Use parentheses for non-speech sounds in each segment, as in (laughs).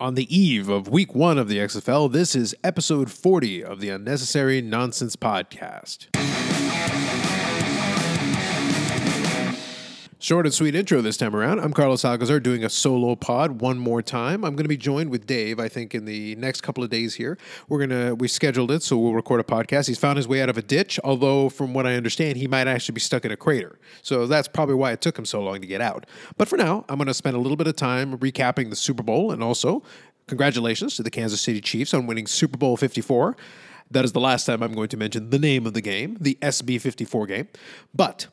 On the eve of week one of the XFL, this is episode 40 of the Unnecessary Nonsense Podcast. Short and sweet intro this time around. I'm Carlos Alcazar doing a solo pod one more time. I'm going to be joined with Dave, I think, in the next couple of days here. We're going to, we scheduled it, so we'll record a podcast. He's found his way out of a ditch, although from what I understand, he might actually be stuck in a crater. So that's probably why it took him so long to get out. But for now, I'm going to spend a little bit of time recapping the Super Bowl and also congratulations to the Kansas City Chiefs on winning Super Bowl 54. That is the last time I'm going to mention the name of the game, the SB 54 game. But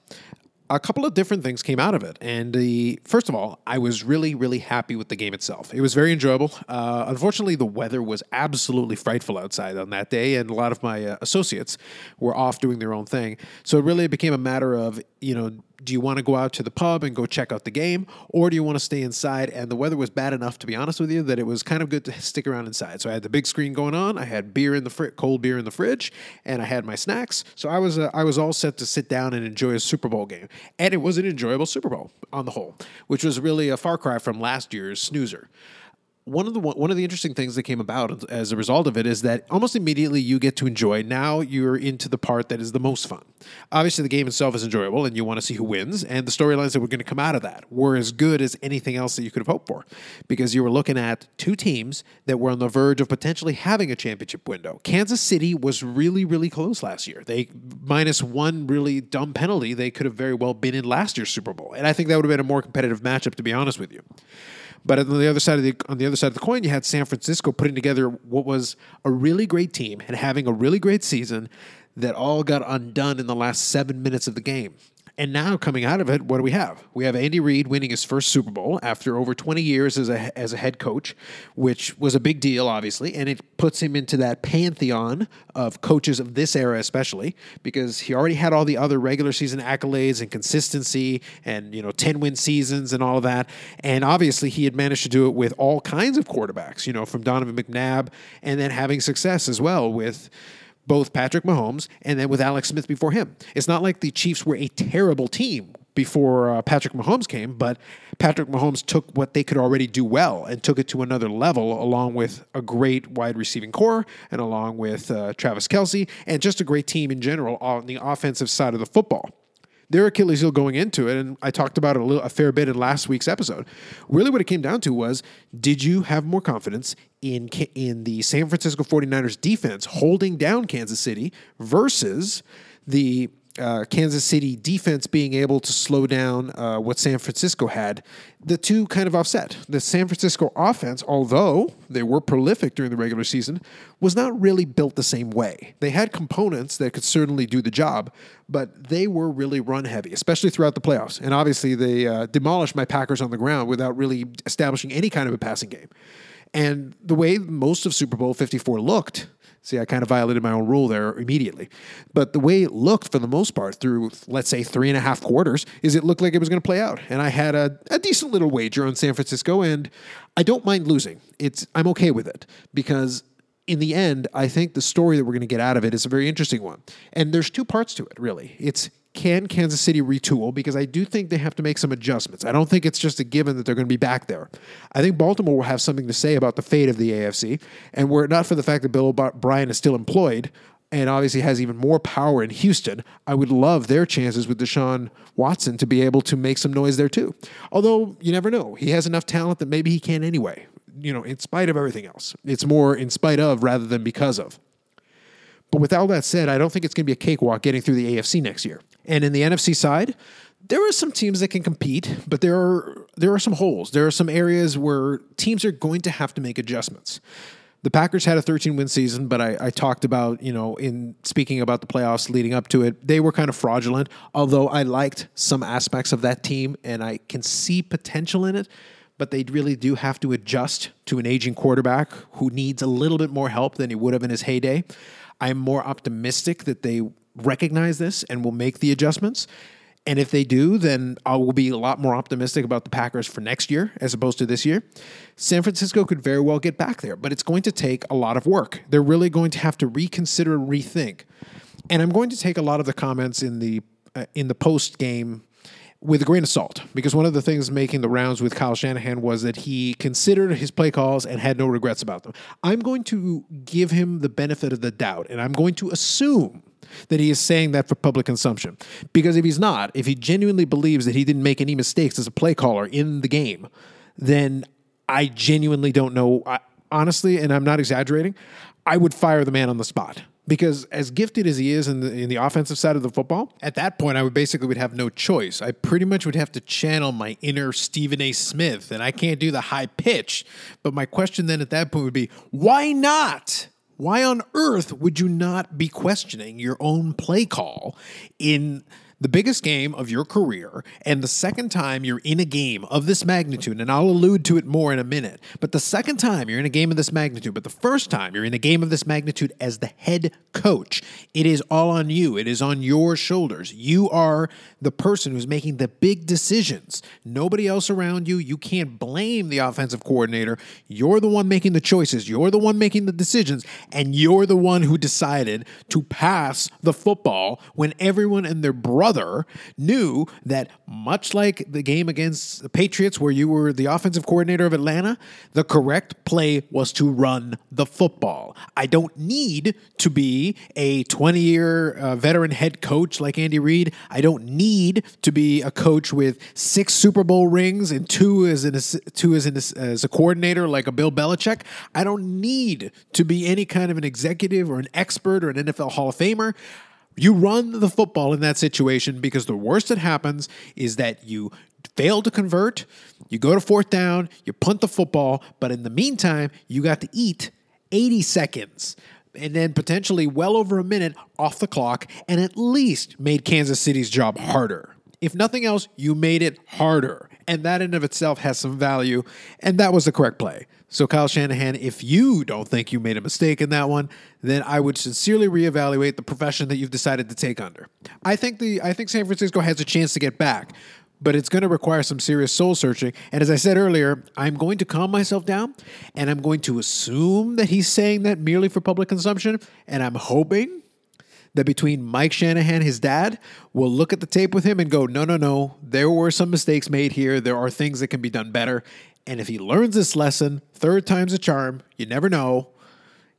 a couple of different things came out of it. And the first of all, I was really, really happy with the game itself. It was very enjoyable. Uh, unfortunately, the weather was absolutely frightful outside on that day, and a lot of my uh, associates were off doing their own thing. So it really became a matter of you know do you want to go out to the pub and go check out the game, or do you want to stay inside? And the weather was bad enough, to be honest with you, that it was kind of good to stick around inside. So I had the big screen going on, I had beer in the fr- cold beer in the fridge, and I had my snacks. So I was uh, I was all set to sit down and enjoy a Super Bowl game, and it was an enjoyable Super Bowl on the whole, which was really a far cry from last year's snoozer one of the one of the interesting things that came about as a result of it is that almost immediately you get to enjoy. Now you're into the part that is the most fun. Obviously, the game itself is enjoyable, and you want to see who wins. And the storylines that were going to come out of that were as good as anything else that you could have hoped for, because you were looking at two teams that were on the verge of potentially having a championship window. Kansas City was really, really close last year. They minus one really dumb penalty, they could have very well been in last year's Super Bowl, and I think that would have been a more competitive matchup, to be honest with you. But on the other side of the on the other side of the coin, you had San Francisco putting together what was a really great team and having a really great season that all got undone in the last seven minutes of the game. And now coming out of it, what do we have? We have Andy Reid winning his first Super Bowl after over 20 years as a as a head coach, which was a big deal, obviously, and it puts him into that pantheon of coaches of this era, especially because he already had all the other regular season accolades and consistency, and you know 10 win seasons and all of that. And obviously, he had managed to do it with all kinds of quarterbacks, you know, from Donovan McNabb, and then having success as well with both Patrick Mahomes and then with Alex Smith before him. It's not like the Chiefs were a terrible team before uh, Patrick Mahomes came, but Patrick Mahomes took what they could already do well and took it to another level, along with a great wide receiving corps and along with uh, Travis Kelce and just a great team in general on the offensive side of the football their Achilles heel going into it, and I talked about it a, little, a fair bit in last week's episode. Really, what it came down to was did you have more confidence in, in the San Francisco 49ers defense holding down Kansas City versus the uh, Kansas City defense being able to slow down uh, what San Francisco had, the two kind of offset. The San Francisco offense, although they were prolific during the regular season, was not really built the same way. They had components that could certainly do the job, but they were really run heavy, especially throughout the playoffs. And obviously, they uh, demolished my Packers on the ground without really establishing any kind of a passing game. And the way most of Super Bowl 54 looked, See, I kind of violated my own rule there immediately. But the way it looked for the most part through, let's say, three and a half quarters, is it looked like it was going to play out. And I had a, a decent little wager on San Francisco, and I don't mind losing. It's I'm okay with it because in the end, I think the story that we're going to get out of it is a very interesting one. And there's two parts to it, really. It's can Kansas City retool? Because I do think they have to make some adjustments. I don't think it's just a given that they're going to be back there. I think Baltimore will have something to say about the fate of the AFC. And were it not for the fact that Bill O'Brien is still employed, and obviously has even more power in Houston, I would love their chances with Deshaun Watson to be able to make some noise there too. Although you never know. He has enough talent that maybe he can anyway. You know, in spite of everything else. It's more in spite of rather than because of. But with all that said, I don't think it's going to be a cakewalk getting through the AFC next year. And in the NFC side, there are some teams that can compete, but there are there are some holes. There are some areas where teams are going to have to make adjustments. The Packers had a 13 win season, but I, I, talked about, you know, in speaking about the playoffs leading up to it, they were kind of fraudulent. Although I liked some aspects of that team and I can see potential in it, but they really do have to adjust to an aging quarterback who needs a little bit more help than he would have in his heyday. I'm more optimistic that they recognize this and will make the adjustments. And if they do, then I will be a lot more optimistic about the Packers for next year as opposed to this year. San Francisco could very well get back there, but it's going to take a lot of work. They're really going to have to reconsider rethink. And I'm going to take a lot of the comments in the uh, in the post game with a grain of salt because one of the things making the rounds with Kyle Shanahan was that he considered his play calls and had no regrets about them. I'm going to give him the benefit of the doubt and I'm going to assume that he is saying that for public consumption. Because if he's not, if he genuinely believes that he didn't make any mistakes as a play caller in the game, then I genuinely don't know. I, honestly, and I'm not exaggerating, I would fire the man on the spot because as gifted as he is in the, in the offensive side of the football, at that point I would basically would have no choice. I pretty much would have to channel my inner Stephen A. Smith, and I can't do the high pitch. But my question then at that point would be, why not? Why on earth would you not be questioning your own play call in the biggest game of your career and the second time you're in a game of this magnitude, and I'll allude to it more in a minute, but the second time you're in a game of this magnitude, but the first time you're in a game of this magnitude as the head coach, it is all on you. It is on your shoulders. You are the person who's making the big decisions. Nobody else around you. You can't blame the offensive coordinator. You're the one making the choices. You're the one making the decisions, and you're the one who decided to pass the football when everyone and their brother brother knew that much like the game against the Patriots, where you were the offensive coordinator of Atlanta, the correct play was to run the football. I don't need to be a 20 year uh, veteran head coach like Andy Reid. I don't need to be a coach with six Super Bowl rings and two as, an, two as, an, as a coordinator like a Bill Belichick. I don't need to be any kind of an executive or an expert or an NFL Hall of Famer. You run the football in that situation because the worst that happens is that you fail to convert, you go to fourth down, you punt the football, but in the meantime, you got to eat 80 seconds and then potentially well over a minute off the clock and at least made Kansas City's job harder. If nothing else, you made it harder. And that in of itself has some value. And that was the correct play. So, Kyle Shanahan, if you don't think you made a mistake in that one, then I would sincerely reevaluate the profession that you've decided to take under. I think the I think San Francisco has a chance to get back, but it's going to require some serious soul searching. And as I said earlier, I'm going to calm myself down and I'm going to assume that he's saying that merely for public consumption. And I'm hoping that between Mike Shanahan, his dad, will look at the tape with him and go, no, no, no, there were some mistakes made here. There are things that can be done better. And if he learns this lesson, third time's a charm, you never know,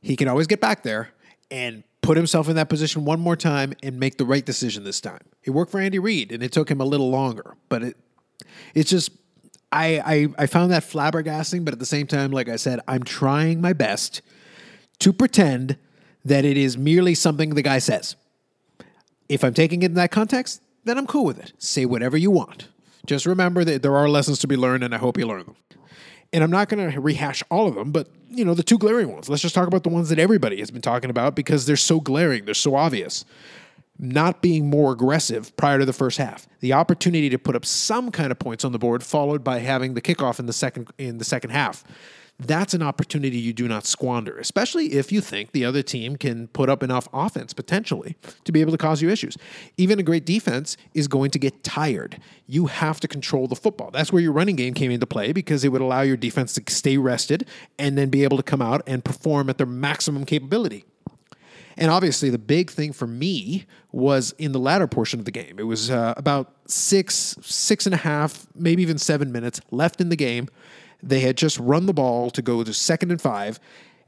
he can always get back there and put himself in that position one more time and make the right decision this time. It worked for Andy Reid and it took him a little longer, but it it's just I, I I found that flabbergasting, but at the same time, like I said, I'm trying my best to pretend that it is merely something the guy says. If I'm taking it in that context, then I'm cool with it. Say whatever you want. Just remember that there are lessons to be learned, and I hope you learn them. And I'm not going to rehash all of them, but you know, the two glaring ones. Let's just talk about the ones that everybody has been talking about because they're so glaring, they're so obvious. Not being more aggressive prior to the first half. The opportunity to put up some kind of points on the board followed by having the kickoff in the second in the second half that's an opportunity you do not squander, especially if you think the other team can put up enough offense potentially to be able to cause you issues. Even a great defense is going to get tired. You have to control the football. That's where your running game came into play because it would allow your defense to stay rested and then be able to come out and perform at their maximum capability. And obviously, the big thing for me was in the latter portion of the game. It was uh, about six, six and a half, maybe even seven minutes left in the game they had just run the ball to go to second and five,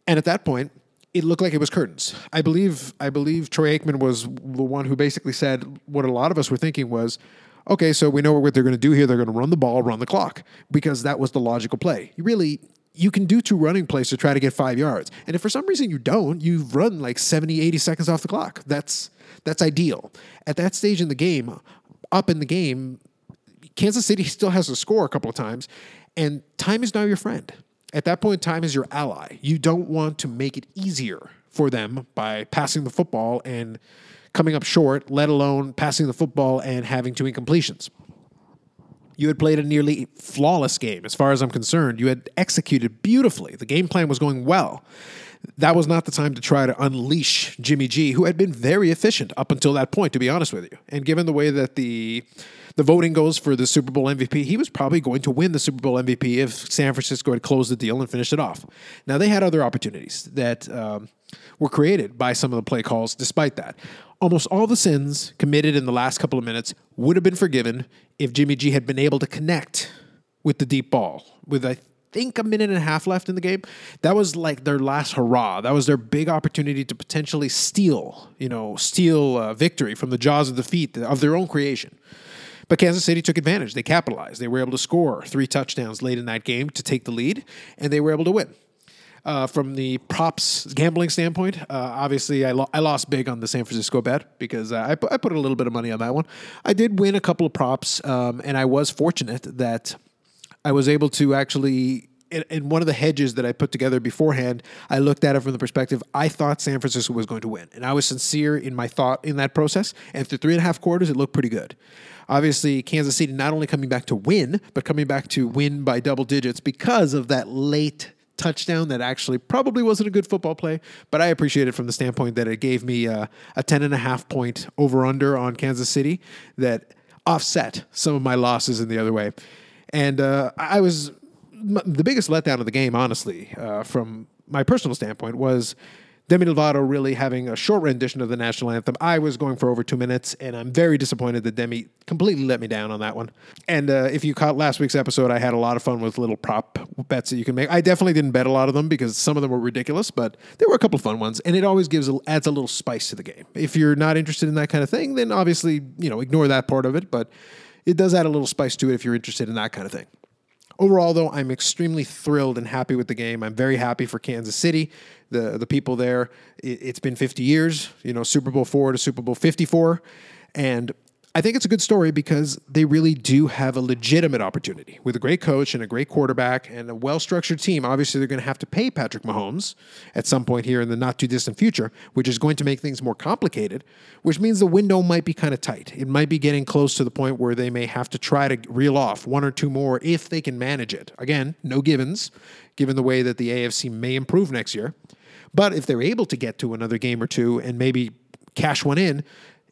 and at that point, it looked like it was curtains. I believe I believe Troy Aikman was the one who basically said what a lot of us were thinking was, okay, so we know what they're going to do here. They're going to run the ball, run the clock, because that was the logical play. You really you can do two running plays to try to get five yards. And if for some reason you don't, you've run like 70, 80 seconds off the clock. That's that's ideal. At that stage in the game, up in the game, Kansas City (laughs) still has to score a couple of times, and time is now your friend. At that point, time is your ally. You don't want to make it easier for them by passing the football and coming up short, let alone passing the football and having two incompletions. You had played a nearly flawless game, as far as I'm concerned. You had executed beautifully. The game plan was going well. That was not the time to try to unleash Jimmy G, who had been very efficient up until that point, to be honest with you. And given the way that the the voting goes for the Super Bowl MVP, he was probably going to win the Super Bowl MVP if San Francisco had closed the deal and finished it off. Now, they had other opportunities that um, were created by some of the play calls despite that. Almost all the sins committed in the last couple of minutes would have been forgiven if Jimmy G had been able to connect with the deep ball with, I think, a minute and a half left in the game. That was like their last hurrah. That was their big opportunity to potentially steal, you know, steal uh, victory from the jaws of defeat of their own creation. But Kansas City took advantage. They capitalized. They were able to score three touchdowns late in that game to take the lead, and they were able to win. Uh, from the props gambling standpoint, uh, obviously I, lo- I lost big on the San Francisco bet because uh, I, pu- I put a little bit of money on that one. I did win a couple of props, um, and I was fortunate that I was able to actually. In, in one of the hedges that I put together beforehand, I looked at it from the perspective I thought San Francisco was going to win, and I was sincere in my thought in that process. And through three and a half quarters, it looked pretty good. Obviously, Kansas City not only coming back to win, but coming back to win by double digits because of that late touchdown that actually probably wasn't a good football play, but I appreciate it from the standpoint that it gave me a, a 10 and a half point over under on Kansas City that offset some of my losses in the other way. And uh, I was the biggest letdown of the game, honestly, uh, from my personal standpoint, was Demi Lovato really having a short rendition of the national anthem. I was going for over two minutes, and I'm very disappointed that Demi completely let me down on that one. And uh, if you caught last week's episode, I had a lot of fun with little prop bets that you can make. I definitely didn't bet a lot of them because some of them were ridiculous, but there were a couple of fun ones, and it always gives a, adds a little spice to the game. If you're not interested in that kind of thing, then obviously you know ignore that part of it, but it does add a little spice to it if you're interested in that kind of thing. Overall, though, I'm extremely thrilled and happy with the game. I'm very happy for Kansas City, the the people there. It, has been 50 years, you know, Super Bowl four to Super Bowl 54, and I think it's a good story because they really do have a legitimate opportunity with a great coach and a great quarterback and a well structured team. Obviously, they're going to have to pay Patrick Mahomes at some point here in the not too distant future, which is going to make things more complicated, which means the window might be kind of tight. It might be getting close to the point where they may have to try to reel off one or two more if they can manage it. Again, no givens, given the way that the AFC may improve next year. But if they're able to get to another game or two and maybe cash one in,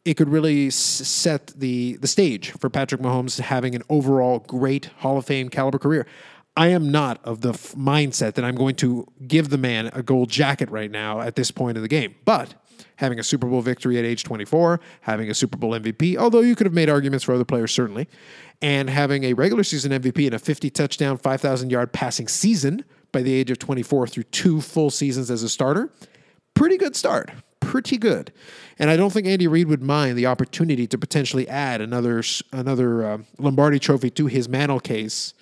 it could really set the the stage for Patrick Mahomes having an overall great Hall of Fame caliber career. I am not of the f- mindset that I'm going to give the man a gold jacket right now at this point in the game, but having a Super Bowl victory at age 24, having a Super Bowl MVP, although you could have made arguments for other players certainly, and having a regular season MVP and a 50 touchdown, 5,000 yard passing season by the age of 24 through two full seasons as a starter, pretty good start pretty good. And I don't think Andy Reid would mind the opportunity to potentially add another another uh, Lombardi Trophy to his mantle case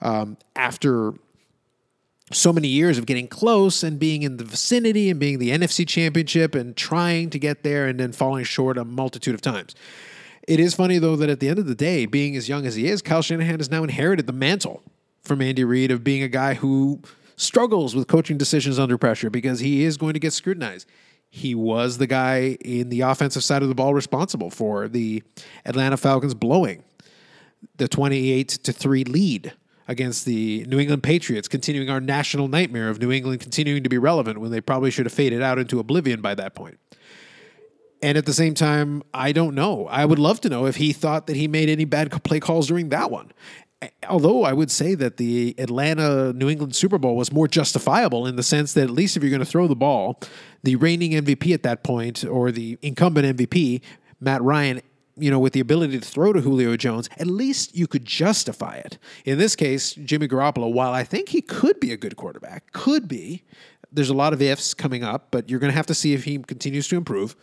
um, after so many years of getting close and being in the vicinity and being the NFC Championship and trying to get there and then falling short a multitude of times. It is funny though that at the end of the day, being as young as he is, Kyle Shanahan has now inherited the mantle from Andy Reid of being a guy who struggles with coaching decisions under pressure because he is going to get scrutinized he was the guy in the offensive side of the ball responsible for the Atlanta Falcons blowing the 28 to 3 lead against the New England Patriots, continuing our national nightmare of New England continuing to be relevant when they probably should have faded out into oblivion by that point. And at the same time, I don't know. I would love to know if he thought that he made any bad play calls during that one although I would say that the Atlanta New England Super Bowl was more justifiable in the sense that at least if you're going to throw the ball, the reigning MVP at that point or the incumbent MVP, Matt Ryan, you know, with the ability to throw to Julio Jones, at least you could justify it. In this case, Jimmy Garoppolo, while I think he could be a good quarterback, could be, there's a lot of ifs coming up, but you're going to have to see if he continues to improve.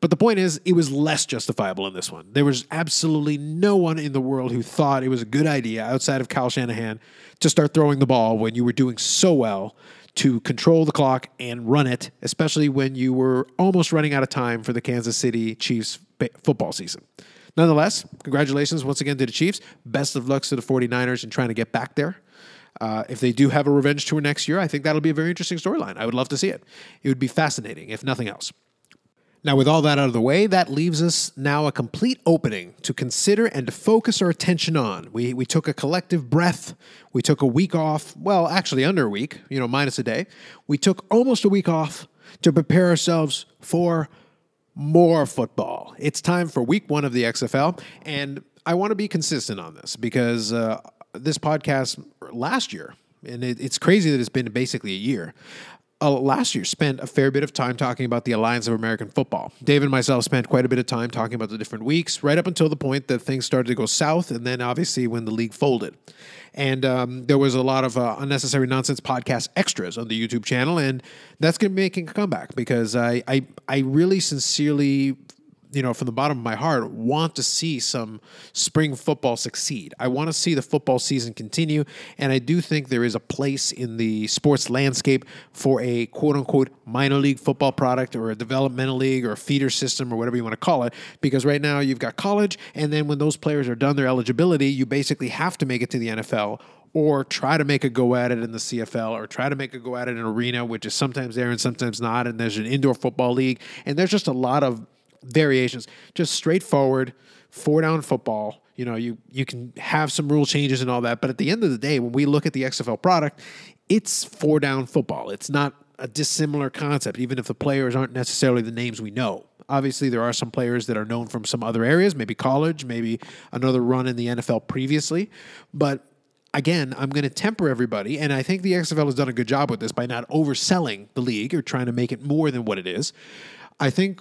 But the point is, it was less justifiable in this one. There was absolutely no one in the world who thought it was a good idea outside of Kyle Shanahan to start throwing the ball when you were doing so well to control the clock and run it, especially when you were almost running out of time for the Kansas City Chiefs football season. Nonetheless, congratulations once again to the Chiefs. Best of luck to the 49ers in trying to get back there. Uh, if they do have a revenge tour next year, I think that'll be a very interesting storyline. I would love to see it. It would be fascinating, if nothing else. Now, with all that out of the way, that leaves us now a complete opening to consider and to focus our attention on. We, we took a collective breath. We took a week off. Well, actually, under a week, you know, minus a day. We took almost a week off to prepare ourselves for more football. It's time for week one of the XFL. And I want to be consistent on this because uh, this podcast last year, and it, it's crazy that it's been basically a year. Uh, last year spent a fair bit of time talking about the Alliance of American Football. David and myself spent quite a bit of time talking about the different weeks, right up until the point that things started to go south, and then obviously when the league folded. And um, there was a lot of uh, unnecessary nonsense podcast extras on the YouTube channel, and that's going to be making a comeback because I, I, I really sincerely you know, from the bottom of my heart, want to see some spring football succeed. I want to see the football season continue. And I do think there is a place in the sports landscape for a quote unquote minor league football product or a developmental league or a feeder system or whatever you want to call it. Because right now you've got college. And then when those players are done their eligibility, you basically have to make it to the NFL or try to make a go at it in the CFL, or try to make a go at it in an arena, which is sometimes there and sometimes not. And there's an indoor football league, and there's just a lot of variations, just straightforward four down football. You know, you you can have some rule changes and all that, but at the end of the day, when we look at the XFL product, it's four down football. It's not a dissimilar concept, even if the players aren't necessarily the names we know. Obviously, there are some players that are known from some other areas, maybe college, maybe another run in the NFL previously. But again, I'm going to temper everybody, and I think the XFL has done a good job with this by not overselling the league or trying to make it more than what it is. I think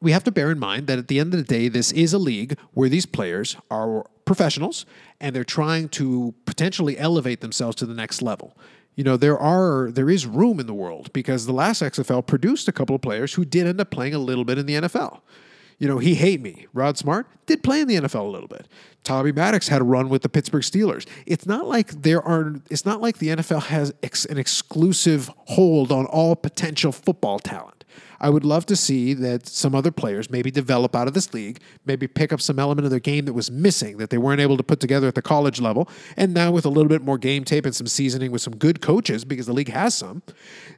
we have to bear in mind that at the end of the day, this is a league where these players are professionals and they're trying to potentially elevate themselves to the next level. You know, there are there is room in the world because the last XFL produced a couple of players who did end up playing a little bit in the NFL. You know, he hate me. Rod Smart did play in the NFL a little bit. Tommy Maddox had a run with the Pittsburgh Steelers. It's not like there are. It's not like the NFL has ex, an exclusive hold on all potential football talent. I would love to see that some other players maybe develop out of this league, maybe pick up some element of their game that was missing that they weren't able to put together at the college level. And now, with a little bit more game tape and some seasoning with some good coaches, because the league has some,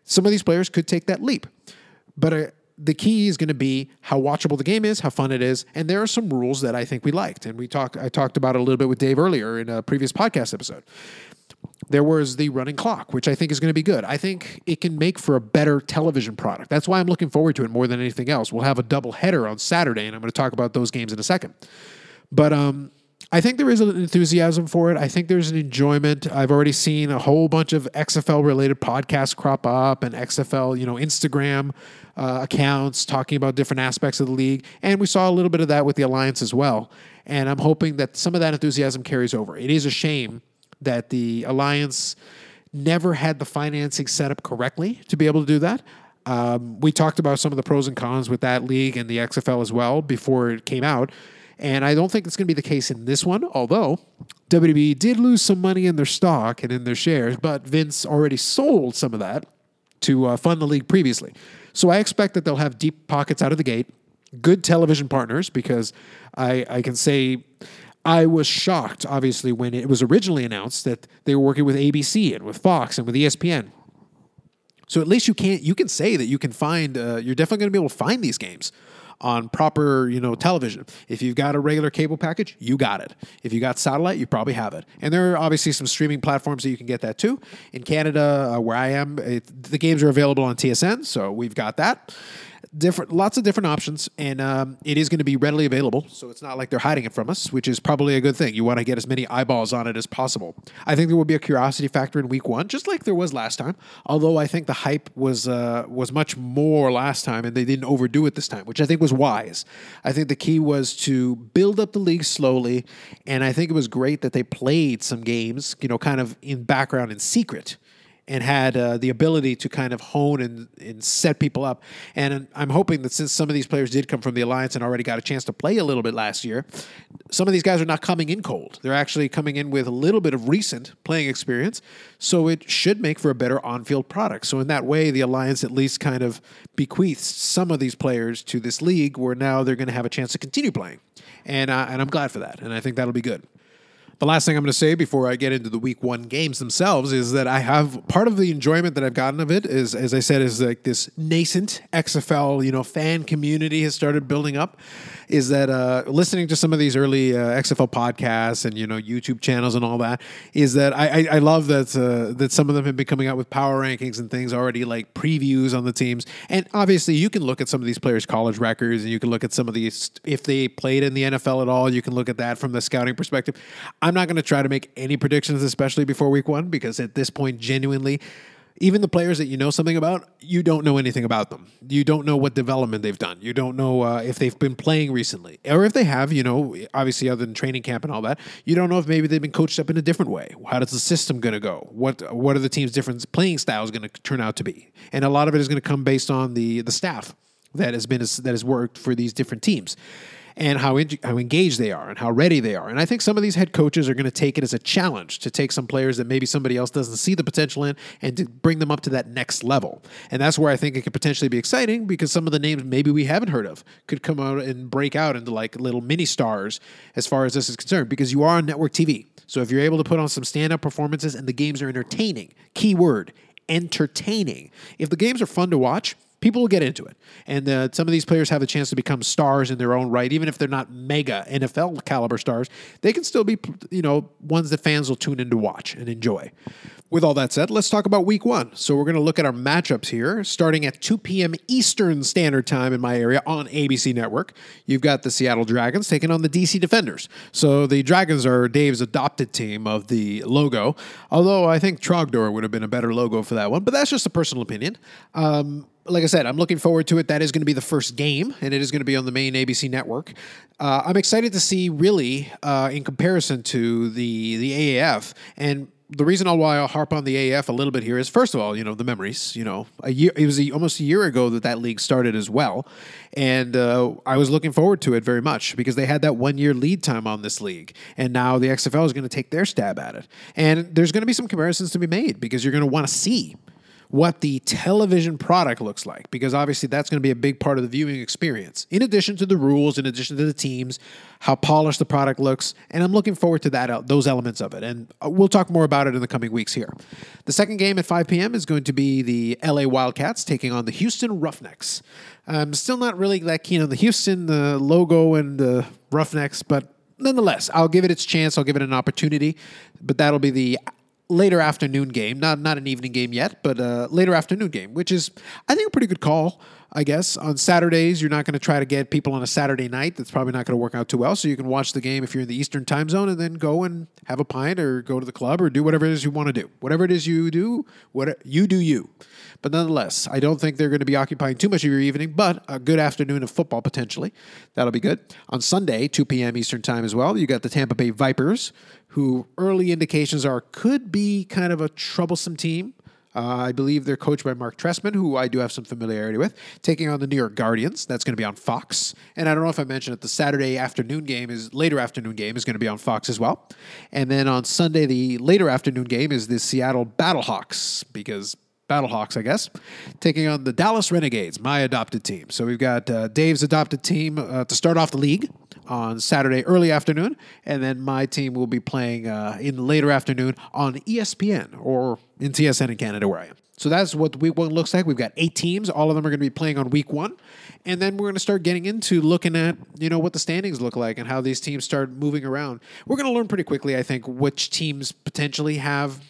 some of these players could take that leap. But uh, the key is going to be how watchable the game is, how fun it is, and there are some rules that I think we liked, and we talked. I talked about it a little bit with Dave earlier in a previous podcast episode. There was the running clock, which I think is going to be good. I think it can make for a better television product. That's why I'm looking forward to it more than anything else. We'll have a double header on Saturday, and I'm going to talk about those games in a second. But um, I think there is an enthusiasm for it. I think there's an enjoyment. I've already seen a whole bunch of XFL related podcasts crop up and XFL, you know, Instagram uh, accounts talking about different aspects of the league. And we saw a little bit of that with the Alliance as well. And I'm hoping that some of that enthusiasm carries over. It is a shame that the alliance never had the financing set up correctly to be able to do that. Um, we talked about some of the pros and cons with that league and the XFL as well before it came out. And I don't think it's going to be the case in this one, although WWE did lose some money in their stock and in their shares, but Vince already sold some of that to uh, fund the league previously. So I expect that they'll have deep pockets out of the gate, good television partners, because I, I can say I was shocked, obviously, when it was originally announced that they were working with ABC and with Fox and with ESPN. So at least you can't you can say that you can find uh, you're definitely going to be able to find these games on proper you know television. If you've got a regular cable package, you got it. If you got satellite, you probably have it. And there are obviously some streaming platforms that you can get that too. In Canada, uh, where I am, it, the games are available on TSN, so we've got that different, lots of different options, and um, it is going to be readily available. So it's not like they're hiding it from us, which is probably a good thing. You want to get as many eyeballs on it as possible. I think there will be a curiosity factor in week one, just like there was last time. Although I think the hype was uh, was much more last time, and they didn't overdo it this time, which I think was wise. I think the key was to build up the league slowly, and I think it was great that they played some games, you know, kind of in background in secret and had uh, the ability to kind of hone and, and set people up. And I'm hoping that since some of these players did come from the Alliance and already got a chance to play a little bit last year, some of these guys are not coming in cold. They're actually coming in with a little bit of recent playing experience. So it should make for a better on field product. So in that way, the Alliance at least kind of bequeaths some of these players to this league where now they're going to have a chance to continue playing. And, uh, and I'm glad for that. And I think that'll be good. The last thing I'm going to say before I get into the week one games themselves is that I have part of the enjoyment that I've gotten of it is, as I said, is like this nascent XFL, you know, fan community has started building up. Is that uh, listening to some of these early uh, XFL podcasts and you know YouTube channels and all that? Is that I, I, I love that uh, that some of them have been coming out with power rankings and things already like previews on the teams. And obviously, you can look at some of these players' college records and you can look at some of these if they played in the NFL at all. You can look at that from the scouting perspective. Not going to try to make any predictions, especially before week one, because at this point, genuinely, even the players that you know something about, you don't know anything about them. You don't know what development they've done. You don't know uh, if they've been playing recently, or if they have. You know, obviously, other than training camp and all that, you don't know if maybe they've been coached up in a different way. How does the system going to go? What what are the team's different playing styles going to turn out to be? And a lot of it is going to come based on the the staff that has been that has worked for these different teams and how, how engaged they are and how ready they are. And I think some of these head coaches are going to take it as a challenge to take some players that maybe somebody else doesn't see the potential in and to bring them up to that next level. And that's where I think it could potentially be exciting because some of the names maybe we haven't heard of could come out and break out into like little mini stars as far as this is concerned because you are on network TV. So if you're able to put on some stand up performances and the games are entertaining, keyword, entertaining. If the games are fun to watch, people will get into it. And uh, some of these players have a chance to become stars in their own right, even if they're not mega NFL caliber stars. They can still be, you know, ones that fans will tune in to watch and enjoy. With all that said, let's talk about week one. So we're going to look at our matchups here, starting at 2 p.m. Eastern Standard Time in my area on ABC Network. You've got the Seattle Dragons taking on the DC Defenders. So the Dragons are Dave's adopted team of the logo, although I think Trogdor would have been a better logo for that one, but that's just a personal opinion. Um, like I said, I'm looking forward to it. That is going to be the first game, and it is going to be on the main ABC network. Uh, I'm excited to see, really, uh, in comparison to the the AAF, and the reason why I'll harp on the AAF a little bit here is, first of all, you know, the memories. You know, a year it was a, almost a year ago that that league started as well, and uh, I was looking forward to it very much because they had that one year lead time on this league, and now the XFL is going to take their stab at it, and there's going to be some comparisons to be made because you're going to want to see what the television product looks like, because obviously that's going to be a big part of the viewing experience. In addition to the rules, in addition to the teams, how polished the product looks, and I'm looking forward to that those elements of it. And uh, we'll talk more about it in the coming weeks here. The second game at 5 p.m. is going to be the LA Wildcats taking on the Houston Roughnecks. I'm still not really that keen on the Houston the logo and the Roughnecks, but nonetheless, I'll give it its chance. I'll give it an opportunity. But that'll be the later afternoon game, not not an evening game yet, but a later afternoon game, which is I think a pretty good call. I guess on Saturdays you're not going to try to get people on a Saturday night. That's probably not going to work out too well. So you can watch the game if you're in the Eastern Time Zone, and then go and have a pint or go to the club or do whatever it is you want to do. Whatever it is you do, what you do you. But nonetheless, I don't think they're going to be occupying too much of your evening. But a good afternoon of football potentially, that'll be good. On Sunday, 2 p.m. Eastern Time as well. You got the Tampa Bay Vipers who early indications are could be kind of a troublesome team. Uh, I believe they're coached by Mark Trestman, who I do have some familiarity with, taking on the New York Guardians. That's going to be on Fox. And I don't know if I mentioned it, the Saturday afternoon game is later afternoon game is going to be on Fox as well. And then on Sunday, the later afternoon game is the Seattle Battlehawks because Battlehawks, I guess, taking on the Dallas Renegades, my adopted team. So we've got uh, Dave's adopted team uh, to start off the league on Saturday early afternoon, and then my team will be playing uh, in the later afternoon on ESPN or in TSN in Canada where I am. So that's what week one looks like. We've got eight teams. All of them are going to be playing on week one. And then we're going to start getting into looking at, you know, what the standings look like and how these teams start moving around. We're going to learn pretty quickly, I think, which teams potentially have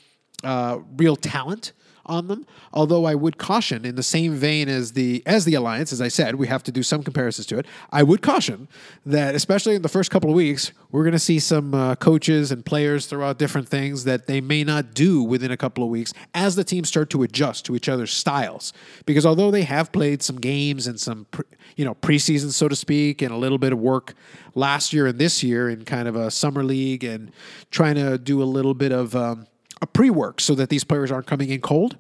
uh, real talent on them. Although I would caution, in the same vein as the as the alliance, as I said, we have to do some comparisons to it. I would caution that, especially in the first couple of weeks, we're going to see some uh, coaches and players throw out different things that they may not do within a couple of weeks as the teams start to adjust to each other's styles. Because although they have played some games and some, pre, you know, preseason, so to speak, and a little bit of work last year and this year in kind of a summer league and trying to do a little bit of um, a pre work so that these players aren't coming in cold.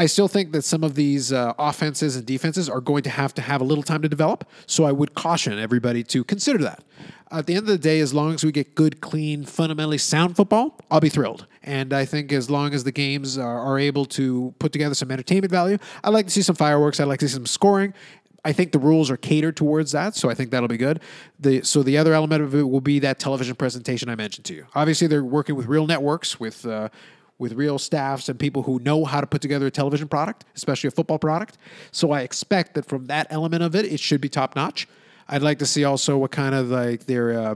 I still think that some of these uh, offenses and defenses are going to have to have a little time to develop. So I would caution everybody to consider that. At the end of the day, as long as we get good, clean, fundamentally sound football, I'll be thrilled. And I think as long as the games are, are able to put together some entertainment value, I'd like to see some fireworks. I'd like to see some scoring. I think the rules are catered towards that, so I think that'll be good. The so the other element of it will be that television presentation I mentioned to you. Obviously, they're working with real networks with. Uh, with real staffs and people who know how to put together a television product, especially a football product. So I expect that from that element of it, it should be top notch. I'd like to see also what kind of like their uh,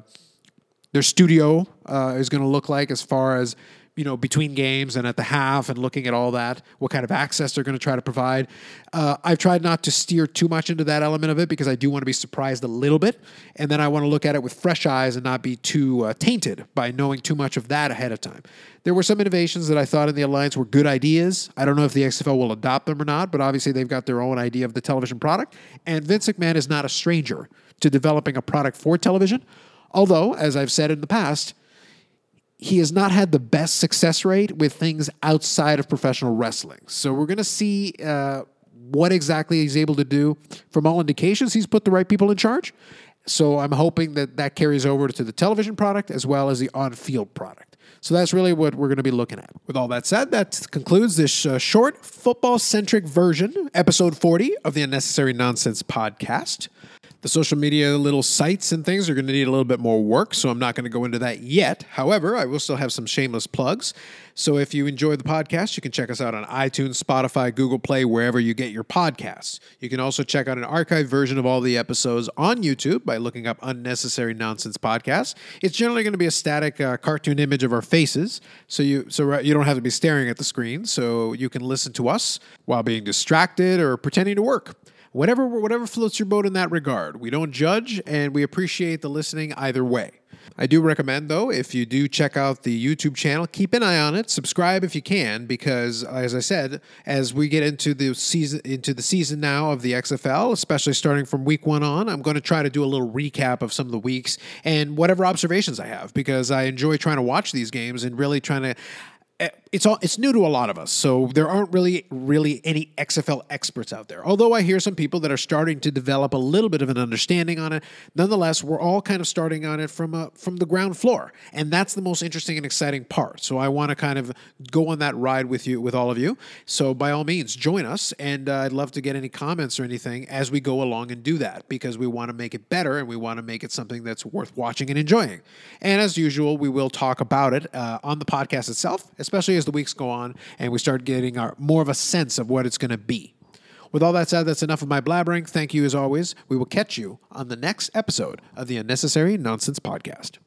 their studio uh, is going to look like as far as you know between games and at the half and looking at all that what kind of access they're going to try to provide. Uh, i've tried not to steer too much into that element of it because i do want to be surprised a little bit. And then i want to look at it with fresh eyes and not be too uh, tainted by knowing too much of that ahead of time. There were some innovations that i thought in the alliance were good ideas. I don't know if the xfl will adopt them or not but obviously they've got their own idea of the television product. And vince mcmahon is not a stranger to developing a product for television. Although as i've said in the past he has not had the best success rate with things outside of professional wrestling. So we're going to see uh, what exactly he's able to do. From all indications, he's put the right people in charge. So I'm hoping that that carries over to the television product as well as the on field product. So that's really what we're going to be looking at. With all that said, that concludes this uh, short football centric version, episode 40 of the Unnecessary Nonsense podcast. The social media little sites and things are going to need a little bit more work, so I'm not going to go into that yet. However, I will still have some shameless plugs. So if you enjoy the podcast, you can check us out on iTunes, Spotify, Google Play, wherever you get your podcasts. You can also check out an archived version of all the episodes on YouTube by looking up Unnecessary Nonsense Podcast. It's generally going to be a static uh, cartoon image of our faces, so you so you don't have to be staring at the screen, so you can listen to us while being distracted or pretending to work whatever whatever floats your boat in that regard. We don't judge, and we appreciate the listening either way. I do recommend, though, if you do check out the YouTube channel, keep an eye on it. Subscribe if you can, because as I said, as we get into the season into the season now of the XFL, especially starting from week one on, I'm going to try to do a little recap of some of the weeks and whatever observations I have, because I enjoy trying to watch these games and really trying to Eh, it's all it's new to a lot of us so there aren't really really any xfl experts out there. Although i hear some people that are starting to develop a little bit of an understanding on it nonetheless we're all kind of starting on it from a from the ground floor and that's the most interesting and exciting part. So i want to kind of go on that ride with you with all of you. So by all means join us and uh, i'd love to get any comments or anything as we go along and do that because we want to make it better and we want to make it something that's worth watching and enjoying. And as usual we will talk about it uh, on the podcast itself especially as the weeks go on and we start getting our, more of a sense of what it's going to be. With all that said, that's enough of my blabbering. Thank you as always. We will catch you on the next episode of the Unnecessary Nonsense Podcast.